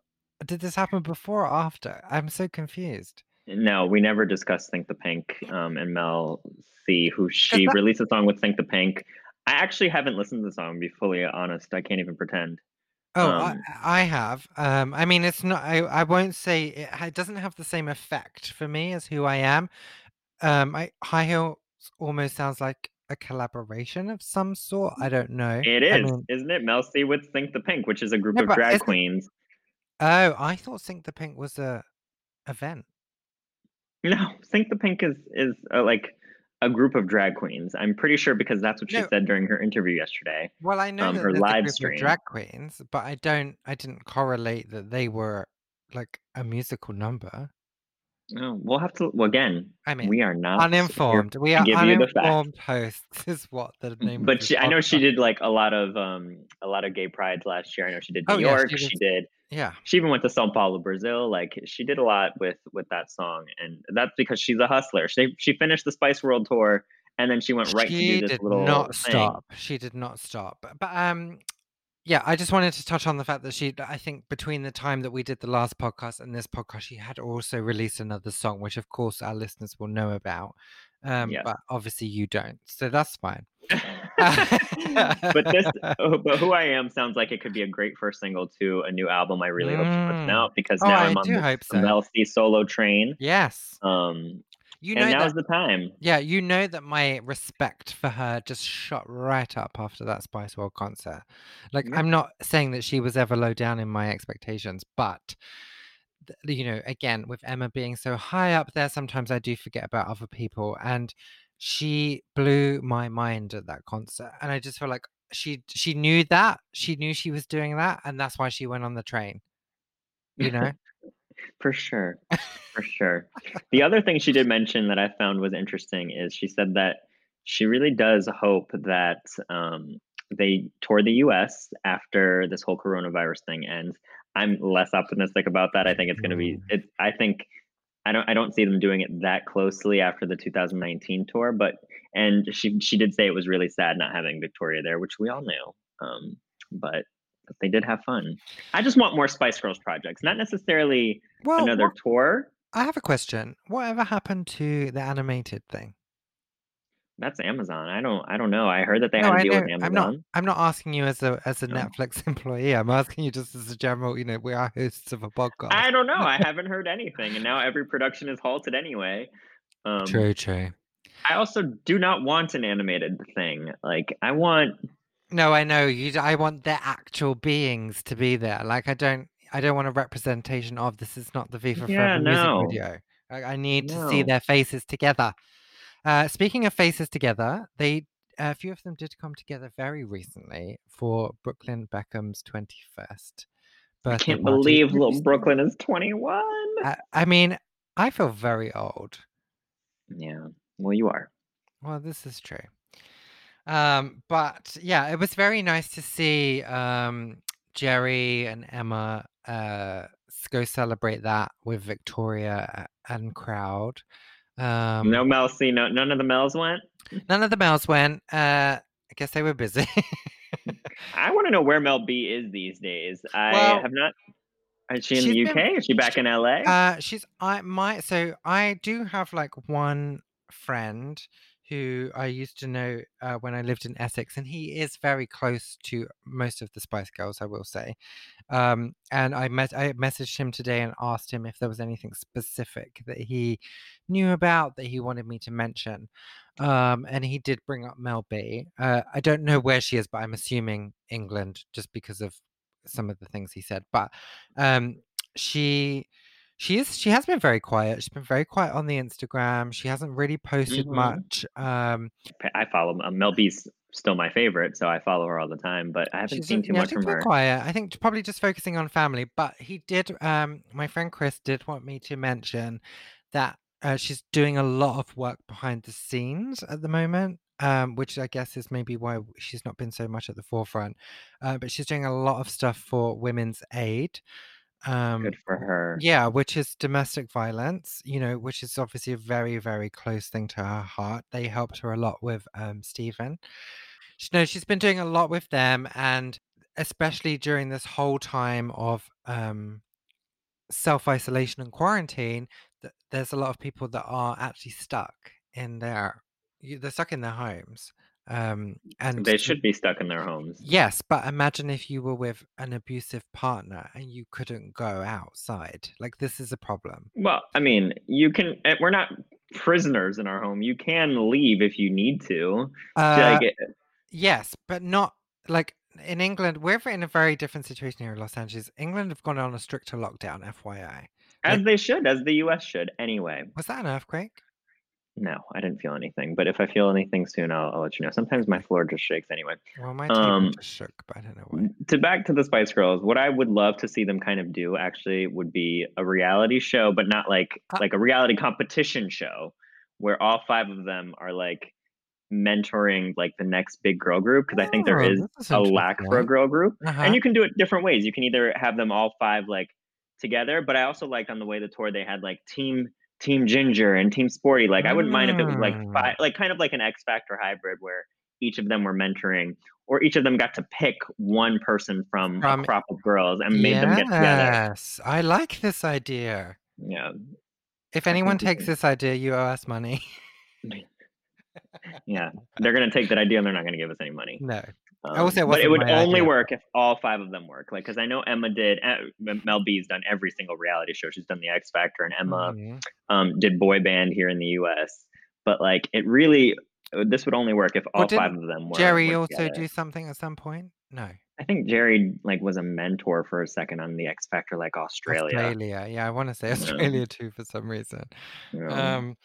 Did this happen before or after? I'm so confused. No, we never discussed Think the Pink um, and Mel C, who she that- released a song with Think the Pink. I actually haven't listened to the song, to be fully honest. I can't even pretend. Oh, Um, I, I have. Um, I mean, it's not. I, I won't say it, it doesn't have the same effect for me as who I am. Um, I High Heels almost sounds like a collaboration of some sort. I don't know. It is, I mean, isn't it? Mel C with Think the Pink, which is a group No, of drag queens. Oh, I thought Sink the Pink was a event. No, Think the Pink is is uh, like a group of drag queens. I'm pretty sure because that's what she No. said during her interview yesterday. Well, I know Um, that her live stream. drag queens, but I don't. I didn't correlate that they were like a musical number. Oh, we'll have to. Well, again, I mean, we are not uninformed. We are give you the facts. uninformed hosts. Is what the name. But she, I know she did like a lot of um a lot of gay prides last year. I know she did New Oh, yeah, York. she she did. Yeah. She even went to Sao Paulo, Brazil. Like she did a lot with with that song, and that's because she's a hustler. She she finished the Spice World tour, and then she went right she to do this little bit. She did little not thing. stop. She did not stop. But um, yeah, I just wanted to touch on the fact that she. I think between the time that we did the last podcast and this podcast, she had also released another song, which of course our listeners will know about. Um, Yes. but obviously you don't, so that's fine. but this, oh, but who I am sounds like it could be a great first single to a new album. I really hope she puts Mm. out because Oh, now I I'm on the, so. Mel C solo train. Yes, Um, you know and that. the time. Yeah, you know that my respect for her just shot right up after that Spice World concert. Like, Yeah. I'm not saying that she was ever low down in my expectations, but you know, again, with Emma being so high up there, sometimes I do forget about other people. And she blew my mind at that concert, and I just feel like she she knew that she knew she was doing that, and that's why she went on the train. You know. For sure. For sure. The other thing she did mention that I found was interesting is she said that she really does hope that um, they tour the US after this whole coronavirus thing ends. I'm less optimistic about that. I think it's going to be Mm. it I think I don't I don't see them doing it that closely after the 2019 tour, but and she she did say it was really sad not having Victoria there, which we all knew. Um, but they did have fun. I just want more Spice Girls projects, not necessarily Well, another what, tour. I have a question. Whatever happened to the animated thing? That's Amazon. I don't I don't know. I heard that they No, had to I deal know. with I'm not. Amazon. I'm not asking you as a as a No. Netflix employee. I'm asking you just as a general. You know, we are hosts of a podcast. I don't know. I haven't heard anything, and now every production is halted anyway. Um, True, true. I also do not want an animated thing. Like I want No, I know you. I want their actual beings to be there. Like I don't. I don't want a representation of this. Is not the Viva Yeah, Forever no. music video. I, I need to see their faces together. Uh, speaking of faces together, they a few of them did come together very recently for Brooklyn Beckham's twenty first I can't believe little Brooklyn is 21. I, I mean, I feel very old. Yeah. Well, you are. Well, this is true. Um, but yeah, it was very nice to see um, Geri and Emma uh, go celebrate that with Victoria and crowd. Um, no Mel C. No, none of the Mels went. None of the males went. Uh, I guess they were busy. I want to know where Mel B is these days. I Well, have not. Is she in the been- UK? Is she back in LA? Uh, she's I my so I do have like one friend who I used to know uh, when I lived in Essex, and he is very close to most of the Spice Girls, I will say. Um, and I met I messaged him today and asked him if there was anything specific that he knew about that he wanted me to mention. Um, and he did bring up Mel B. Uh, I don't know where she is, but I'm assuming England just because of some of the things he said. But um, she she is she has been very quiet. She's been very quiet on the Instagram. She hasn't really posted Mhm. much. Um, I follow um, Mel B's still my favorite, so I follow her all the time. But I haven't seen too yeah, much she's from been her. quiet. I think probably just focusing on family. But he did. Um, my friend Chris did want me to mention that uh, she's doing a lot of work behind the scenes at the moment. Um, which I guess is maybe why she's not been so much at the forefront. Uh, but she's doing a lot of stuff for women's aid. Um, Good for her. Yeah, which is domestic violence, you know, which is obviously a very, very close thing to her heart. They helped her a lot with um, Stephen. She, no, she's been doing a lot with them, and especially during this whole time of um, self isolation and quarantine, th- there's a lot of people that are actually stuck in their, you- they're stuck in their homes. Um, and They should be stuck in their homes. Yes, but imagine if you were with an abusive partner and you couldn't go outside. Like this is a problem. Well, I mean, you can. eh, We're not prisoners in our home. You can leave if you need to. Uh, eh, yes, but not like in England. We're in a very different situation here in Los Angeles. England have gone on a stricter lockdown, FYI. as like- they should, as the U.S. should. Anyway, Was that an earthquake? No, I didn't feel anything. But if I feel anything soon, I'll, I'll let you know. Sometimes my floor just shakes anyway. Well, my Um, just shook, but I don't know why. to back to the Spice Girls, what I would love to see them kind of do actually would be a reality show, but not like Uh, like a reality competition show where all five of them are like mentoring like the next big girl group because I think there Oh, is a lack for a girl group. Uh-huh. And you can do it different ways. You can either have them all five like together, but I also liked on the way the tour they had like team team ginger and team sporty. Like I wouldn't mind if it was like Mm. five like kind of like an X Factor hybrid where each of them were mentoring or each of them got to pick one person from, From- a crop of girls and made them get together. Yes, I like this idea. Yeah. If anyone takes this idea, you owe us money. Yeah. They're gonna take that idea and they're not gonna give us any money. no. Um, Also, it but it would only idea. work if all five of them work. Like, because I know Emma did. uh, Mel B's done every single reality show. She's done the X Factor, and Emma Mhm. um, did boy band here in the U.S. But like, it really, uh, this would only work if all five of them were. Geri also together. do something at some point? No. I think Geri like was a mentor for a second on the X Factor, like Australia. Australia. Yeah, I want to say Yeah. Australia too for some reason. Yeah. Um,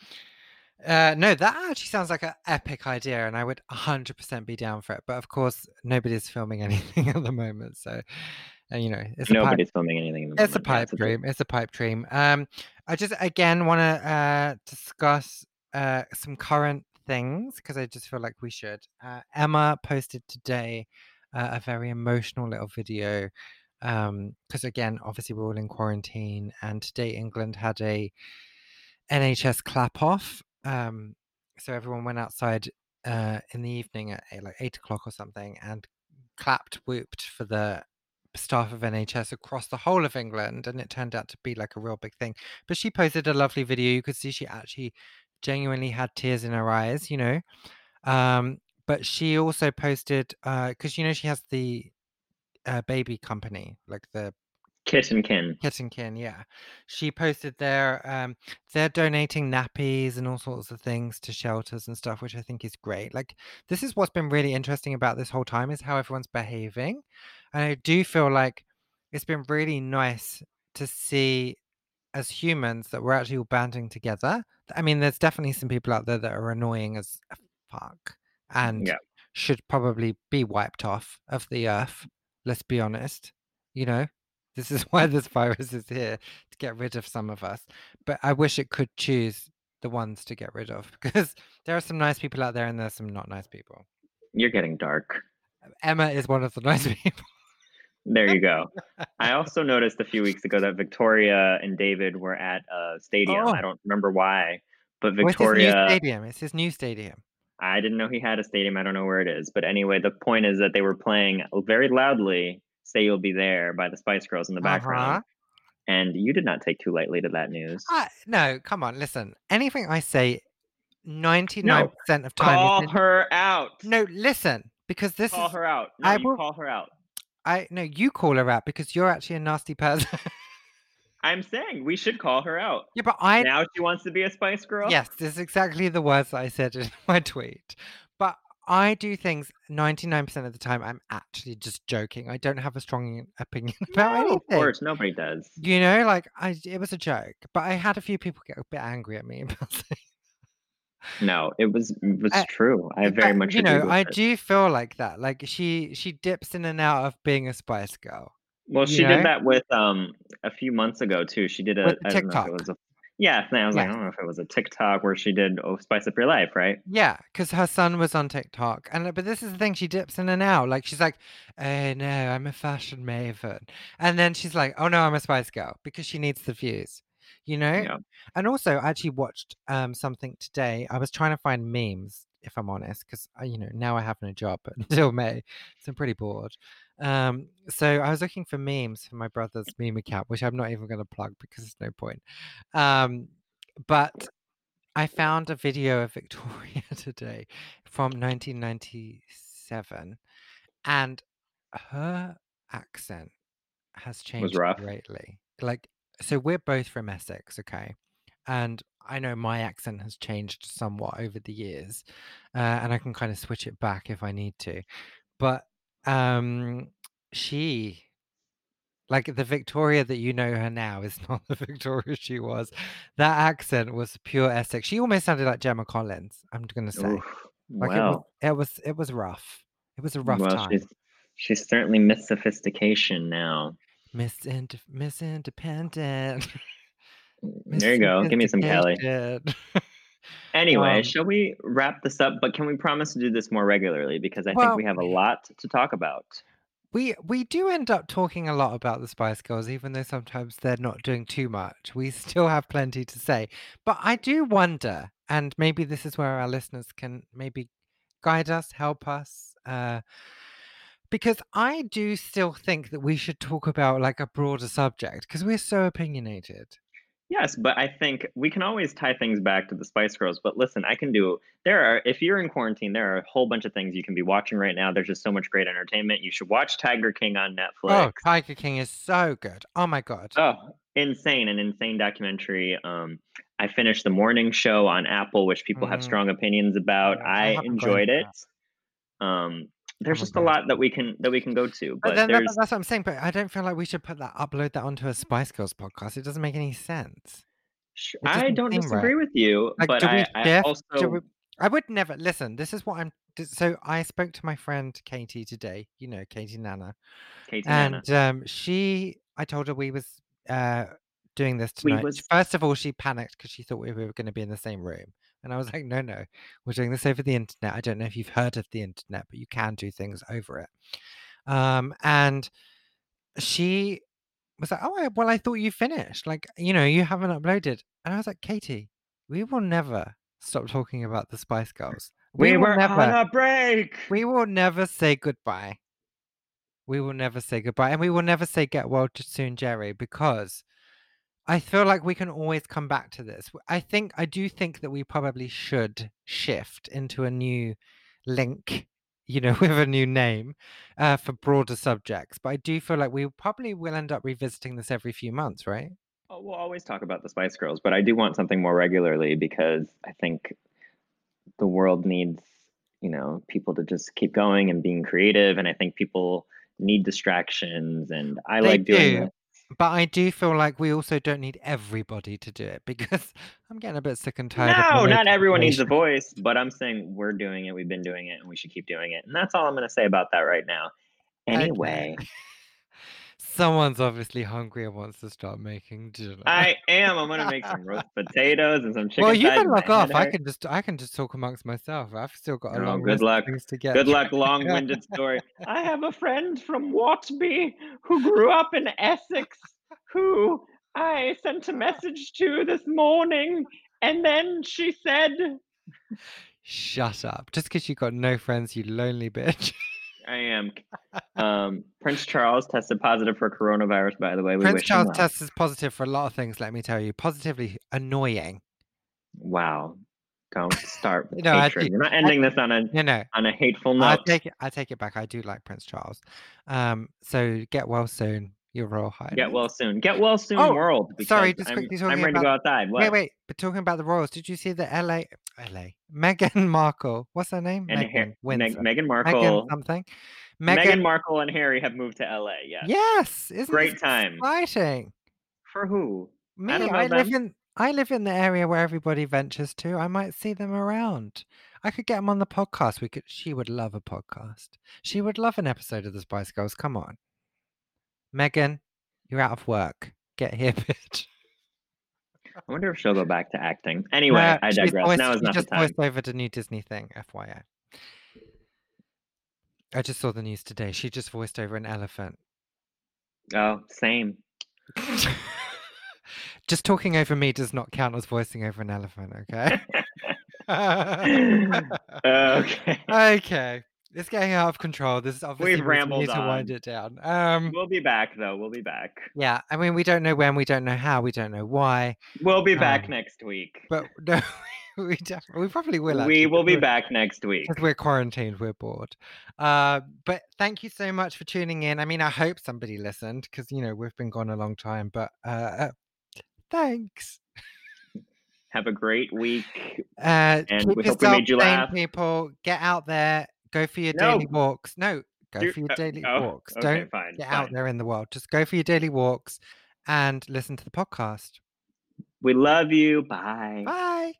Uh, no, that actually sounds like an epic idea, and I would 100% be down for it. But of course, nobody's filming anything at the moment, so uh, you know, it's Nobody's a pipe, filming anything it's a pipe yeah, dream. It's a pipe dream. Um, I just again want to uh, discuss uh, some current things because I just feel like we should. Uh, Emma posted today uh, a very emotional little video because um, again, obviously we're all in quarantine, and today England had a NHS clap off. Um, so everyone went outside uh, in the evening at like eight o'clock or something and clapped, whooped for the staff of NHS across the whole of England, and it turned out to be like a real big thing. But she posted a lovely video. You could see she actually genuinely had tears in her eyes, you know. Um, but she also posted because uh, you know she has the uh, baby company, like the Kit & Kin. Kit & Kin, yeah. She posted there. um they're donating nappies and all sorts of things to shelters and stuff, which I think is great. Like this is what's been really interesting about this whole time is how everyone's behaving. And I do feel like it's been really nice to see as humans that we're actually all banding together. I mean, there's definitely some people out there that are annoying as fuck and Yeah. should probably be wiped off of the earth. Let's be honest. You know, this is why this virus is here to get rid of some of us. But I wish it could choose the ones to get rid of because there are some nice people out there and there's some not nice people. You're getting dark. Um, Emma is one of the nice people. There you go. I also noticed a few weeks ago that Victoria and David were at a stadium. Oh. I don't remember why, but Oh, it's his new stadium. It's his new stadium. I didn't know he had a stadium. I don't know where it is. But anyway, the point is that they were playing very loudly Say You'll Be There by the Spice Girls in the background. Uh-huh. And you did not take too lightly to that news. I, no, come on, listen. Anything I say, ninety-nine percent of time. Call is her out. no, listen, because this Call is. her out. No, I you will- call her out. I no, you call her out because you're actually a nasty person. I'm saying we should call her out. yeah, but I. now she wants to be a Spice Girl. Yes, this is exactly the words I said in my tweet. I do things ninety-nine percent of the time. I'm actually just joking. I don't have a strong opinion about No, anything. of course, nobody does. You know, like I, it was a joke, but I had a few people get a bit angry at me about saying No, it was it was Uh, true. I very But, much you know i it. do feel like that like she she dips in and out of being a spice girl Well, she know? did that with um a few months ago too. She did a With the I don't know TikTok. it was a yeah. and I was like, I don't know if it was a TikTok where she did "Oh Spice Up Your Life," right? yeah because her son was on tiktok and but this is the thing she dips in and out like she's like oh no i'm a fashion maven and then she's like oh no i'm a spice girl because she needs the views you know Yeah. and also I actually watched um something today i was trying to find memes if i'm honest because you know now i have no job until may so i'm pretty bored um so i was looking for memes for my brother's meme account which i'm not even going to plug because there's no point. Um but i found a video of victoria today from 1997 and her accent has changed greatly. Like so we're both from essex okay? And i know my accent has changed somewhat over the years uh, and i can kind of switch it back if i need to. But um she like the victoria that you know her now is not the victoria she was that accent was pure essex she almost sounded like gemma collins i'm gonna say Oof. like well, it was it was it was rough it was a rough well, time she's she's certainly miss sophistication now. miss, Ind- miss independent Miss There you go. Give me some Kelly. Anyway, Um, shall we wrap this up? But can we promise to do this more regularly? Because I Well- think we have a lot to talk about. we we do end up talking a lot about the Spice Girls, even though sometimes they're not doing too much. We still have plenty to say. But I do wonder, and maybe this is where our listeners can maybe guide us, help us, uh, because I do still think that we should talk about like a broader subject because we're so opinionated. Yes, but I think we can always tie things back to the Spice Girls. But listen, I can do. There are, if you're in quarantine, there are a whole bunch of things you can be watching right now. There's just so much great entertainment. You should watch Tiger King on Netflix. Oh, Tiger King is so good. Oh my god. Oh, insane! An insane documentary. Um, I finished the morning show on Apple, which people have Mm. strong opinions about. I I enjoyed it. Um, there's Haven't just a lot that we can that we can go to, But but that, that's what I'm saying. But I don't feel like we should put that upload that onto a Spice Girls podcast. It doesn't make any sense. I don't disagree right. with you, Like, but I, I also we I would never listen, this is what I'm so I spoke to my friend Katie today, you know, Katie Nana, Katie Nana. and, um, she I told her we was, uh, doing this tonight. was First of all, she panicked because she thought we were gonna be in the same room, and I was like, "No, no, we're doing this over the internet." I don't know if you've heard of the internet, but you can do things over it. Um, and she was like, "Oh, well, I thought you finished, like, you know, you haven't uploaded." And I was like, "Katie, we will never stop talking about the Spice Girls. We We were on never a break. we will never say goodbye. We will never say goodbye, and we will never say get well soon, Geri, because I feel like we can always come back to this. I think I do think that we probably should shift into a new link, you know, with a new name, uh, for broader subjects, but I do feel like we probably will end up revisiting this every few months, right? Oh, we'll always talk about the Spice Girls, but I do want something more regularly because I think the world needs, you know, people to just keep going and being creative, and I think people need distractions, and I They like doing do. But I do feel like we also don't need everybody to do it because I'm getting a bit sick and tired of No, not everyone needs a voice, but I'm saying we're doing it, we've been doing it, and we should keep doing it, and that's all I'm gonna say about that right now. Anyway. Someone's obviously hungry and wants to start making dinner. I am, I'm gonna make some roast potatoes and some chicken Well, you can log off. I can just I can just talk amongst myself. I've still got a Oh, long good luck. things to get Good luck, long-winded story. I have a friend from Watby who grew up in Essex who I sent a message to this morning, and then she said Shut up. Just because you've got no friends, you lonely bitch. I am. Um, Prince Charles tested positive for coronavirus, by the way. We Prince Charles tested positive for a lot of things, let me tell you. Positively annoying. Wow. Don't start with No, I hatred. do. We're not I ending this on a no, no. on a hateful note. I take it I take it back. I do like Prince Charles. Um, so get well soon, Your Royal Highness. Get well soon. Get well soon, Oh, world. sorry, just I'm, quickly I'm talking ready to go about outside. What? Wait, wait, but talking about the royals, did you see the LA LA Meghan Markle? What's her name? And Meghan Har- Meg-. Meghan Meghan something. Meghan Meghan Markle and Harry have moved to LA. Yes. Yes, isn't Great time. exciting? For who? Me, I I live in I live in the area where everybody ventures to. I might see them around. I could get them on the podcast. We could. She would love a podcast. She would love an episode of the Spice Girls. Come on, Meghan, you're out of work. Get here, bitch. I wonder if she'll go back to acting. Anyway, No, I digress. voiced- now is not the just time. voiced over the new Disney thing. FYI. I just saw the news today. She just voiced over an elephant. Oh, same. just talking over me does not count as voicing over an elephant. Okay. okay. okay. It's getting out of control. This is obviously We've we need rambled to wind it down. Um, We'll be back though. We'll be back. yeah. I mean, we don't know when, we don't know how, we don't know why, We'll be back Um, next week. but no, we definitely, we probably will. we will be back next week. Because we're quarantined, we're bored. Uh, but thank you so much for tuning in. I mean, I hope somebody listened because you know we've been gone a long time. But uh, thanks. Have a great week. Uh, And we hope we made you laugh. people. Get out there. Go for your No. daily walks. No, go for your uh, daily oh, walks. okay, Don't fine. get fine. out there in the world. Just go for your daily walks and listen to the podcast. We love you. Bye. Bye.